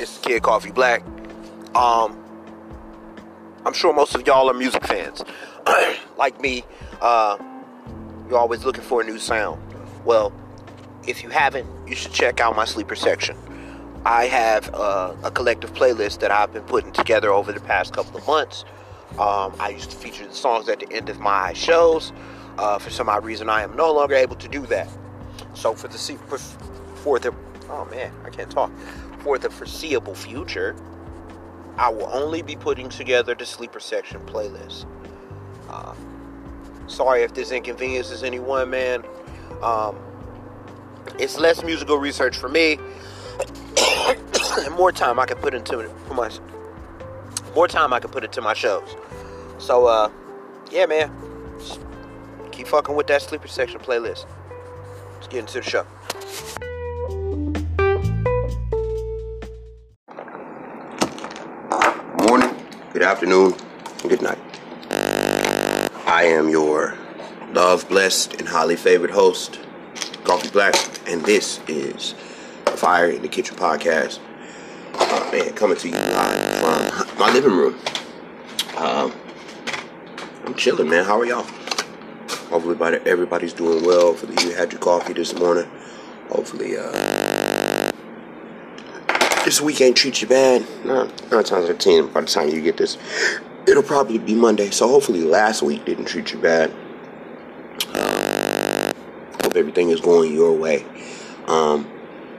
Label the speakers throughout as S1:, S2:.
S1: It's Kid Coffee Black. Um, I'm sure most of y'all are music fans. like me, uh, you're always looking for a new sound. Well, if you haven't, you should check out my sleeper section. I have uh, a collective playlist that I've been putting together over the past couple of months. Um, I used to feature the songs at the end of my shows. Uh, for some odd reason, I am no longer able to do that. So for the for the oh man, I can't talk. For the foreseeable future, I will only be putting together the sleeper section playlist. Uh, sorry if this inconveniences anyone, man. Um, it's less musical research for me, and more time I can put into my more time I can put into my shows. So, uh, yeah, man, Just keep fucking with that sleeper section playlist. Let's get into the show. Good afternoon, and good night. I am your love, blessed, and highly favored host, Coffee Black, and this is Fire in the Kitchen podcast. Uh, man, coming to you live from my living room. Um, I'm chilling, man. How are y'all? Hopefully, everybody's doing well. Hopefully, you had your coffee this morning. Hopefully, uh, this week ain't treat you bad. Nine, nine times out of ten, by the time you get this, it'll probably be Monday. So hopefully, last week didn't treat you bad. Hope everything is going your way. Um,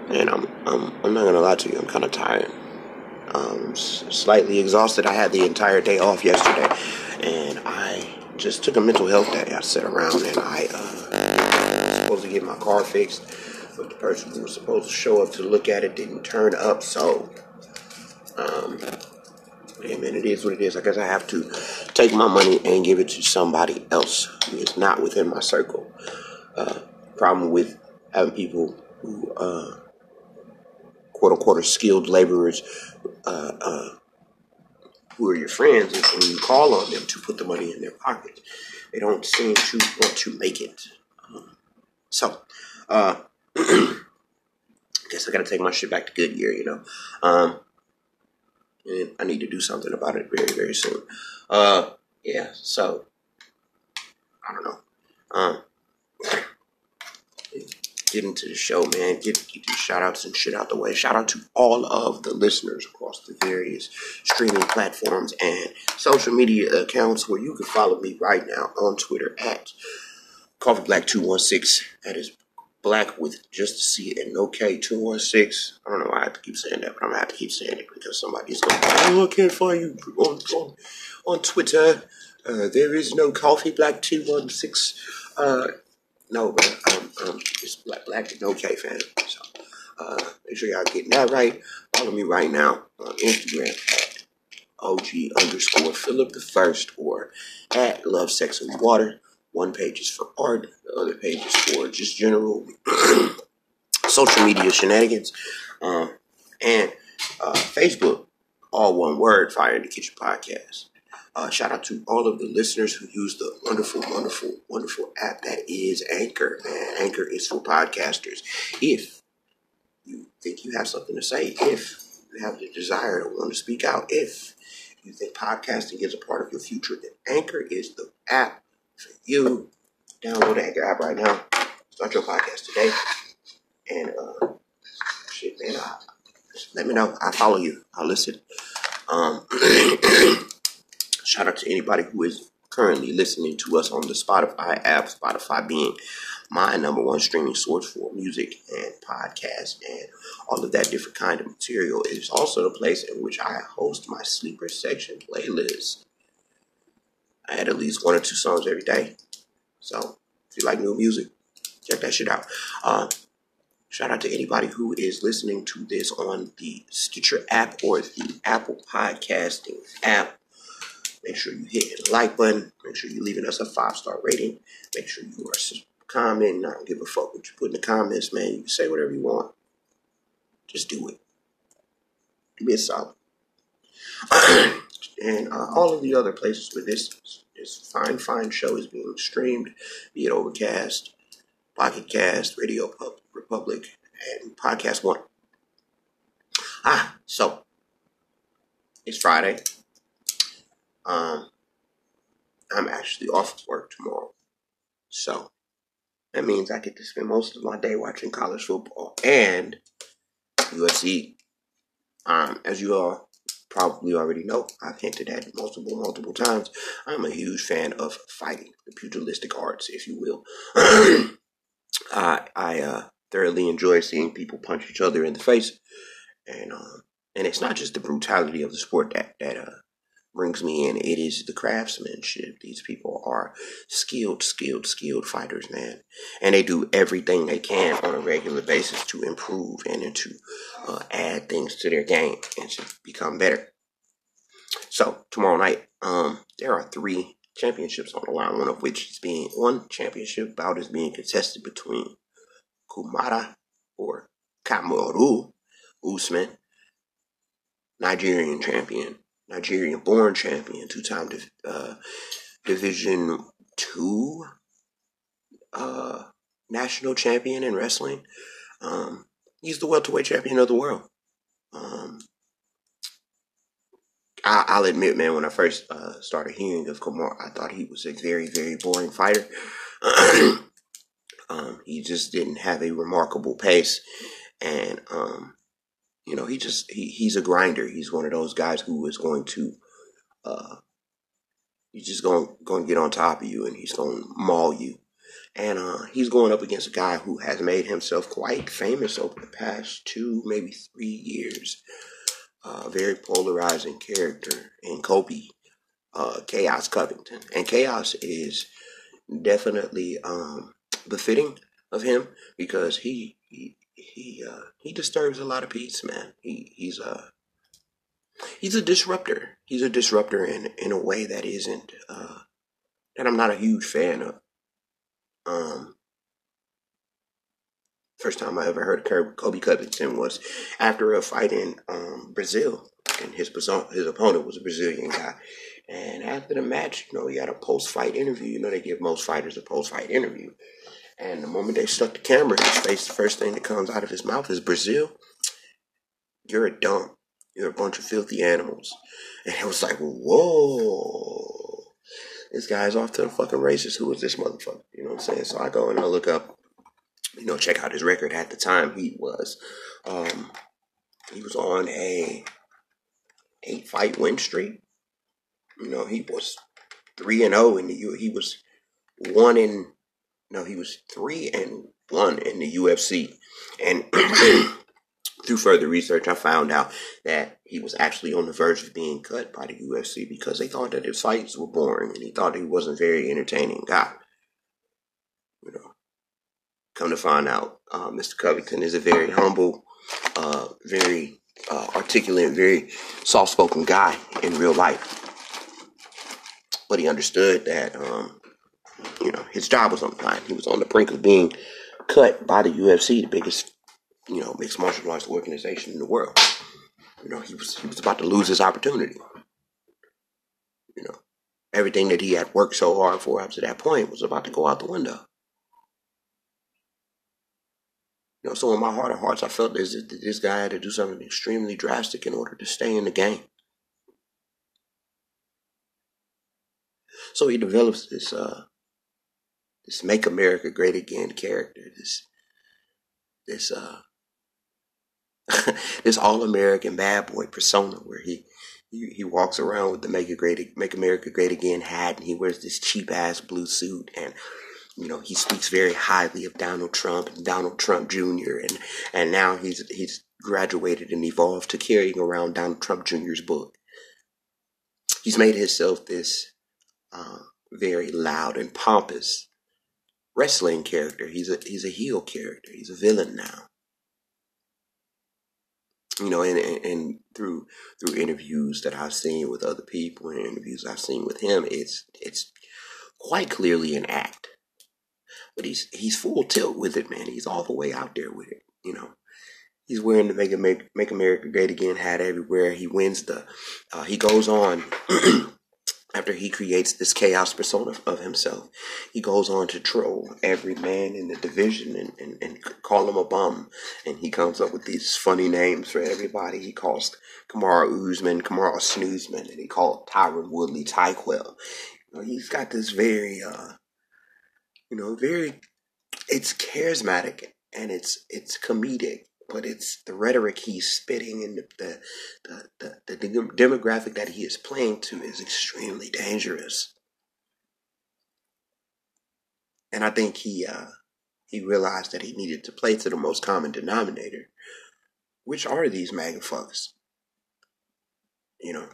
S1: and I'm, I'm, I'm not gonna lie to you. I'm kind of tired. Um, slightly exhausted. I had the entire day off yesterday, and I just took a mental health day. I sat around and I uh, supposed to get my car fixed, but the person who was supposed to show up to look at it didn't turn up. So, um, it is what it is. I guess I have to take my money and give it to somebody else who is not within my circle. Uh, problem with having people who uh, quote unquote are skilled laborers uh, uh, who are your friends, and when you call on them to put the money in their pocket, they don't seem to want to make it. Um, so, uh, guess I gotta take my shit back to Goodyear, you know. Um, and I need to do something about it very, very soon. Uh, yeah, so I don't know. Um, get into the show, man. Get, get these shout outs and shit out the way. Shout out to all of the listeners across the various streaming platforms and social media accounts where you can follow me right now on Twitter at Coffee Black 216. That is black with just to a C and no K 216. I don't know why I have to keep saying that, but I'm gonna have to keep saying it because somebody's oh, I can't find you on, on, on Twitter. Uh, there is no Coffee Black 216. Uh, no, but um, um, it's Black Black and OK fan. So uh, make sure y'all getting that right. Follow me right now on Instagram OG underscore Philip the First or at Love Sex and Water. One page is for art, the other page is for just general social media shenanigans. Um, and uh, Facebook, all one word, Fire in the Kitchen Podcast. Uh, shout out to all of the listeners who use the wonderful, wonderful, wonderful app that is Anchor. Man, Anchor is for podcasters. If you think you have something to say, if you have the desire to want to speak out, if you think podcasting is a part of your future, then Anchor is the app for you. Download the Anchor app right now. Start your podcast today. And uh, shit, man, I, let me know. I follow you. I'll listen. Um, Shout out to anybody who is currently listening to us on the Spotify app, Spotify being my number one streaming source for music and podcasts and all of that different kind of material. It is also the place in which I host my sleeper section playlist. I had at least one or two songs every day. So if you like new music, check that shit out. Uh, shout out to anybody who is listening to this on the Stitcher app or the Apple Podcasting app. Make sure you hit the like button. Make sure you're leaving us a five star rating. Make sure you are commenting. I don't give a fuck what you put in the comments, man. You can say whatever you want. Just do it. Do me a solid. and uh, all of the other places where this this fine, fine show is being streamed, be it Overcast, Pocket Cast, Radio Pub- Republic, and Podcast One. Ah, so it's Friday. Um, I'm actually off work tomorrow. So that means I get to spend most of my day watching college football and UFC. Um, as you all probably already know, I've hinted at multiple, multiple times. I'm a huge fan of fighting, the pugilistic arts, if you will. I, I uh, thoroughly enjoy seeing people punch each other in the face, and um, and it's not just the brutality of the sport that that uh, brings me in. It is the craftsmanship. These people are skilled, skilled, skilled fighters, man. And they do everything they can on a regular basis to improve and to uh, add things to their game and to become better. So tomorrow night, um, there are three championships on the line, one of which is being one championship bout is being contested between Kumara or Kamaru Usman, Nigerian champion, Nigerian born champion, two time uh, Division two uh, national champion in wrestling. Um, he's the welterweight champion of the world. Um, I, will admit, man, when I first uh, started hearing of Kumar, I thought he was a very, very boring fighter. um, he just didn't have a remarkable pace, and um, you know, he just he, he's a grinder. He's one of those guys who is going to uh he's just going going to get on top of you and he's going to maul you. And uh, he's going up against a guy who has made himself quite famous over the past two, maybe three years. A uh, very polarizing character in Colby, uh, Chaos Covington. And Chaos is definitely um, befitting of him because he, he he uh, he disturbs a lot of peace, man. He he's a he's a disruptor. He's a disruptor in in a way that isn't uh, that I'm not a huge fan of. Um, First time I ever heard of Colby Covington was after a fight in um, Brazil, and his his opponent was a Brazilian guy. And after the match, you know, he had a post fight interview. You know, they give most fighters a post fight interview. And the moment they stuck the camera in his face, the first thing that comes out of his mouth is Brazil. You're a dump. You're a bunch of filthy animals. And it was like, whoa. This guy's off to the fucking races. Who is this motherfucker? You know what I'm saying? So I go and I look up, you know, check out his record. At the time, he was, um, he was on a eight fight win streak. You know, he was three and zero oh U. He was one in no, he was three and one in the UFC, and through further research, I found out that he was actually on the verge of being cut by the UFC because they thought that his fights were boring and he thought he wasn't very entertaining guy. You know, come to find out, uh, Mr. Covington is a very humble, uh, very uh, articulate, very soft-spoken guy in real life. But he understood that, um, you know, his job was on the line. He was on the brink of being cut by the UFC, the biggest you know, mixed martial arts organization in the world. You know, he was he was about to lose his opportunity. You know, everything that he had worked so hard for up to that point was about to go out the window. You know, so in my heart of hearts, I felt this this guy had to do something extremely drastic in order to stay in the game. So he develops this uh, this "Make America Great Again" character, this this uh, this all American bad boy persona where he, he walks around with the make great make America great again hat and he wears this cheap ass blue suit and you know he speaks very highly of Donald Trump and Donald Trump Jr. and and now he's he's graduated and evolved to carrying around Donald Trump Jr.'s book. He's made himself this uh, very loud and pompous wrestling character. He's a he's a heel character. He's a villain now you know, and, and, and through through interviews that I've seen with other people and interviews I've seen with him, it's it's quite clearly an act. But he's he's full tilt with it, man. He's all the way out there with it, you know. He's wearing the Make, Make, Make America Great Again hat everywhere. He wins the. Uh, he goes on after he creates this chaos persona of himself, he goes on to troll every man in the division and, and, and call him a bum. And he comes up with these funny names for everybody. He calls Kamaru Usman, Kamaru Snoozman, and he called Tyron Woodley Tyquel. You know, he's got this very, uh, you know, very, it's charismatic and it's, it's comedic but it's the rhetoric he's spitting and the the, the, the, the demographic that he is playing to is extremely dangerous. And I think he uh, he realized that he needed to play to the most common denominator, which are these MAGA fucks. You know,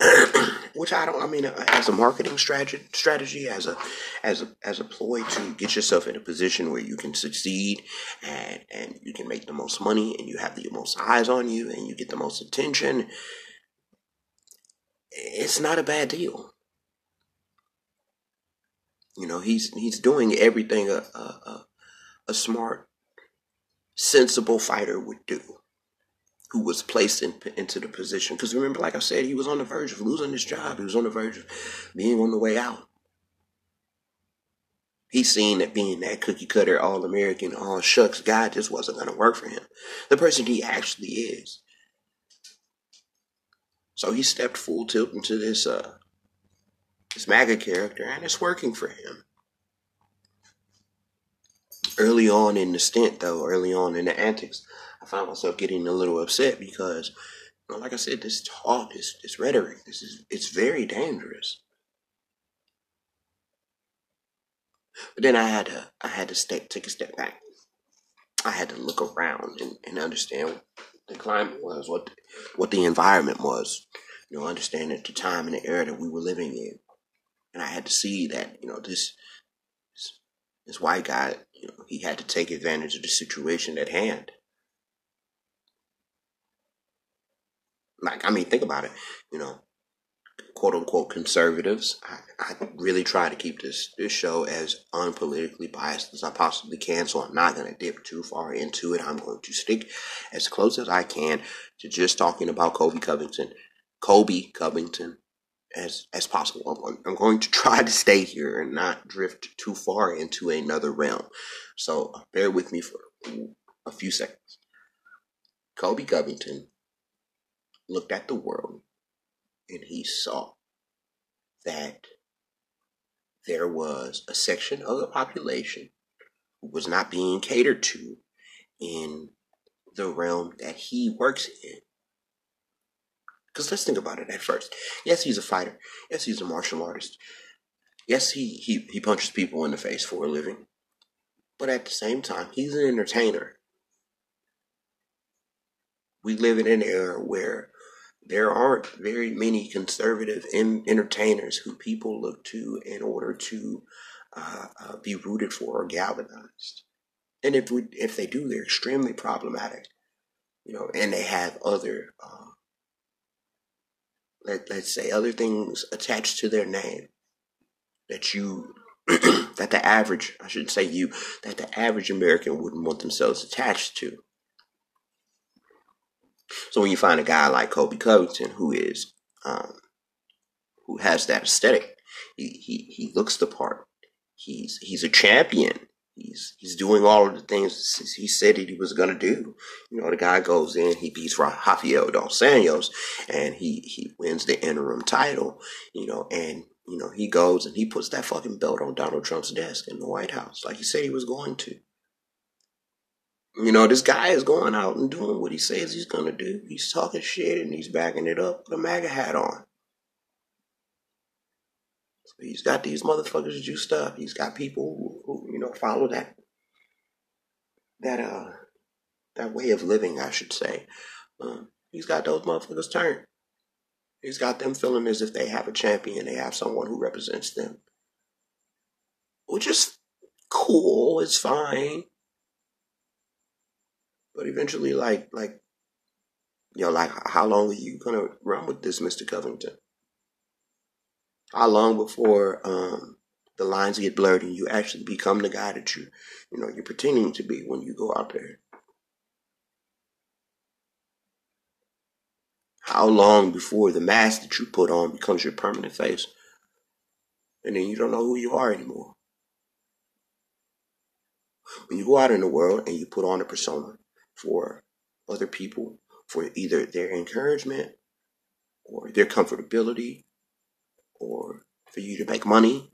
S1: which I don't. I mean, uh, as a marketing strategy, strategy as a as a as a ploy to get yourself in a position where you can succeed and and you can make the most money and you have the most eyes on you and you get the most attention. It's not a bad deal. You know, he's he's doing everything a a, a, a smart, sensible fighter would do who was placed in, into the position. Because remember, like I said, he was on the verge of losing his job. He was on the verge of being on the way out. He seen that being that cookie cutter, all American, all shucks guy just wasn't going to work for him. The person he actually is. So he stepped full tilt into this uh this MAGA character, and it's working for him. Early on in the stint, though, early on in the antics, found myself getting a little upset because, you know, like I said, this talk, this this rhetoric, this is it's very dangerous. But then I had to I had to step, take a step back. I had to look around and, and understand the climate was, what the, what the environment was, you know, understand the time and the era that we were living in. And I had to see that, you know, this, this white guy, you know, he had to take advantage of the situation at hand. Like, I mean, think about it. You know, quote unquote conservatives. I, I, really try to keep this, this show as unpolitically biased as I possibly can, so I'm not going to dip too far into it. I'm going to stick as close as I can to just talking about Colby Covington, Colby Covington, as as possible. I'm, I'm going to try to stay here and not drift too far into another realm. So uh, bear with me for a few seconds. Colby Covington looked at the world and he saw that there was a section of the population who was not being catered to in the realm that he works in. Because let's think about it at first. Yes, he's a fighter. Yes, he's a martial artist. Yes, he, he, he punches people in the face for a living. But at the same time, he's an entertainer. We live in an era where there aren't very many conservative in, entertainers who people look to in order to uh, uh, be rooted for or galvanized. And if we, if they do, they're extremely problematic, you know. And they have other, uh, let let's say, other things attached to their name that you, that the average, I should say you, that the average American wouldn't want themselves attached to. So when you find a guy like Colby Covington who is um, who has that aesthetic, he, he he looks the part. He's he's a champion. He's he's doing all of the things he said that he was gonna do. You know, the guy goes in, he beats Rafael dos Anjos, and he he wins the interim title. You know, and you know he goes and he puts that fucking belt on Donald Trump's desk in the White House, like he said he was going to. You know, this guy is going out and doing what he says he's going to do. He's talking shit and he's backing it up with a MAGA hat on. So he's got these motherfuckers juiced up. He's got people who, who, you know, follow that, that, uh, that way of living, I should say. Um, he's got those motherfuckers turned. He's got them feeling as if they have a champion, they have someone who represents them. Which is cool, it's fine. But eventually, like, like, you know, like, how long are you gonna run with this, Mister Covington? How long before um, the lines get blurred and you actually become the guy that you, you know, you're pretending to be when you go out there? How long before the mask that you put on becomes your permanent face, and then you don't know who you are anymore? When you go out in the world and you put on a persona, for other people for either their encouragement or their comfortability or for you to make money.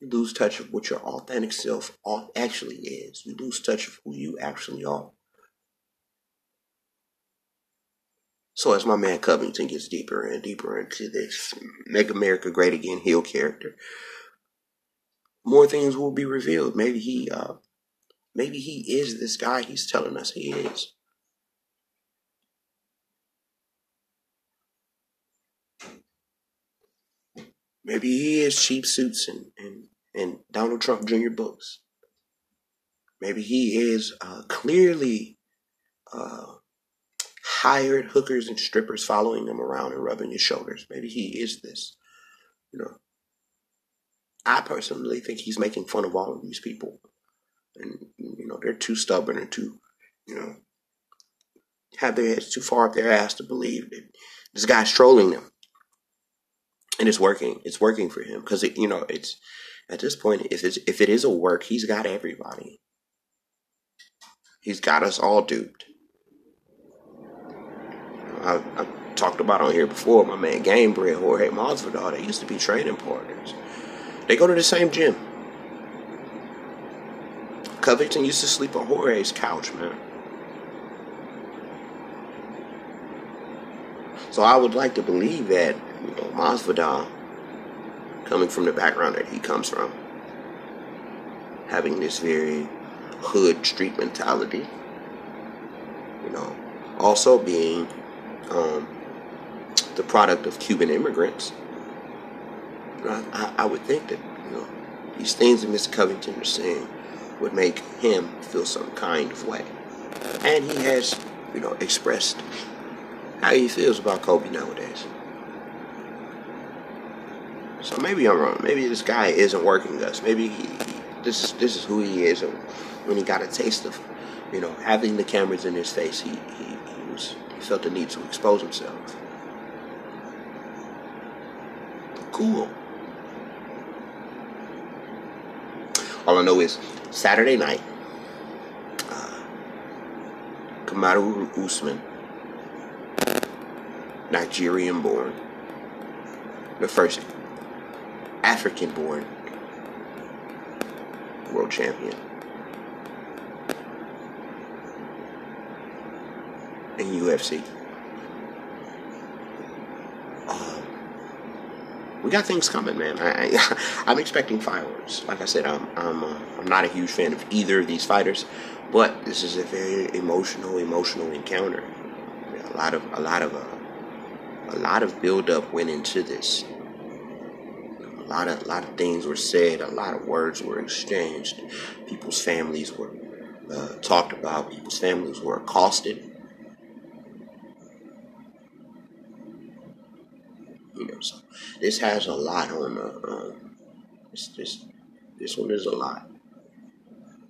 S1: You lose touch of what your authentic self actually is. You lose touch of who you actually are. So as my man Covington gets deeper and deeper into this Make America Great Again heel character, more things will be revealed. Maybe he uh, Maybe he is this guy he's telling us he is. Maybe he is cheap suits and, and, and Donald Trump Jr. books. Maybe he is uh, clearly uh, hired hookers and strippers following him around and rubbing his shoulders. Maybe he is this. You know, I personally think he's making fun of all of these people and you know they're too stubborn and too, you know, have their heads too far up their ass to believe that this guy's trolling them, and it's working. It's working for him because you know it's at this point if it's if it is a work, he's got everybody. He's got us all duped. I, I talked about on here before. My man Gamebred, Jorge Masvidal, they used to be training partners. They go to the same gym. Covington used to sleep on Jorge's couch, man. So I would like to believe that, you know, Masvidal, coming from the background that he comes from, having this very hood street mentality, you know, also being um, the product of Cuban immigrants, I, I, I would think that, you know, these things that Mr. Covington is saying would make him feel some kind of way. And he has, you know, expressed how he feels about Colby nowadays. So maybe I'm wrong. Maybe this guy isn't working us. Maybe he, this is this is who he is. And when he got a taste of, you know, having the cameras in his face, he he, he was he felt the need to expose himself. Cool. All I know is Saturday night, uh, Kamaru Usman, Nigerian born, the first African born world champion. In UFC. Um, we got things coming, man. I, I, am expecting fireworks. Like I said, I'm I'm uh, I'm not a huge fan of either of these fighters, but this is a very emotional, emotional encounter. A lot of a lot of uh, a lot of build up went into this a lot of a lot of things were said. A lot of words were exchanged. People's families were uh, talked about. People's families were accosted. You know, so this has a lot on. Uh, um, this this this one is a lot.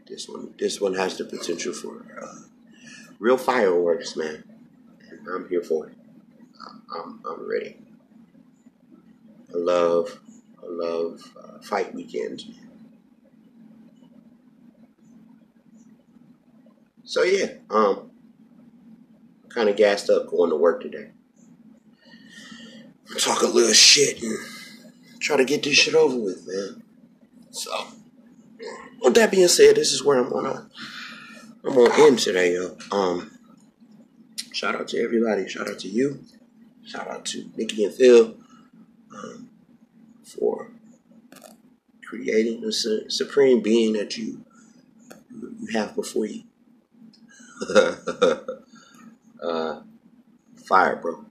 S1: This one this one has the potential for uh, real fireworks, man. And I'm here for it. I'm, I'm, I'm ready. I love I love uh, fight weekends. man. So yeah, um, kind of gassed up going to work today. Talk a little shit and try to get this shit over with, man. So, with that being said, this is where I'm gonna I'm gonna end today, yo. Um, shout out to everybody. Shout out to you. Shout out to Nikki and Phil. Um, for creating the su- supreme being that you you have before you. uh, fire, bro.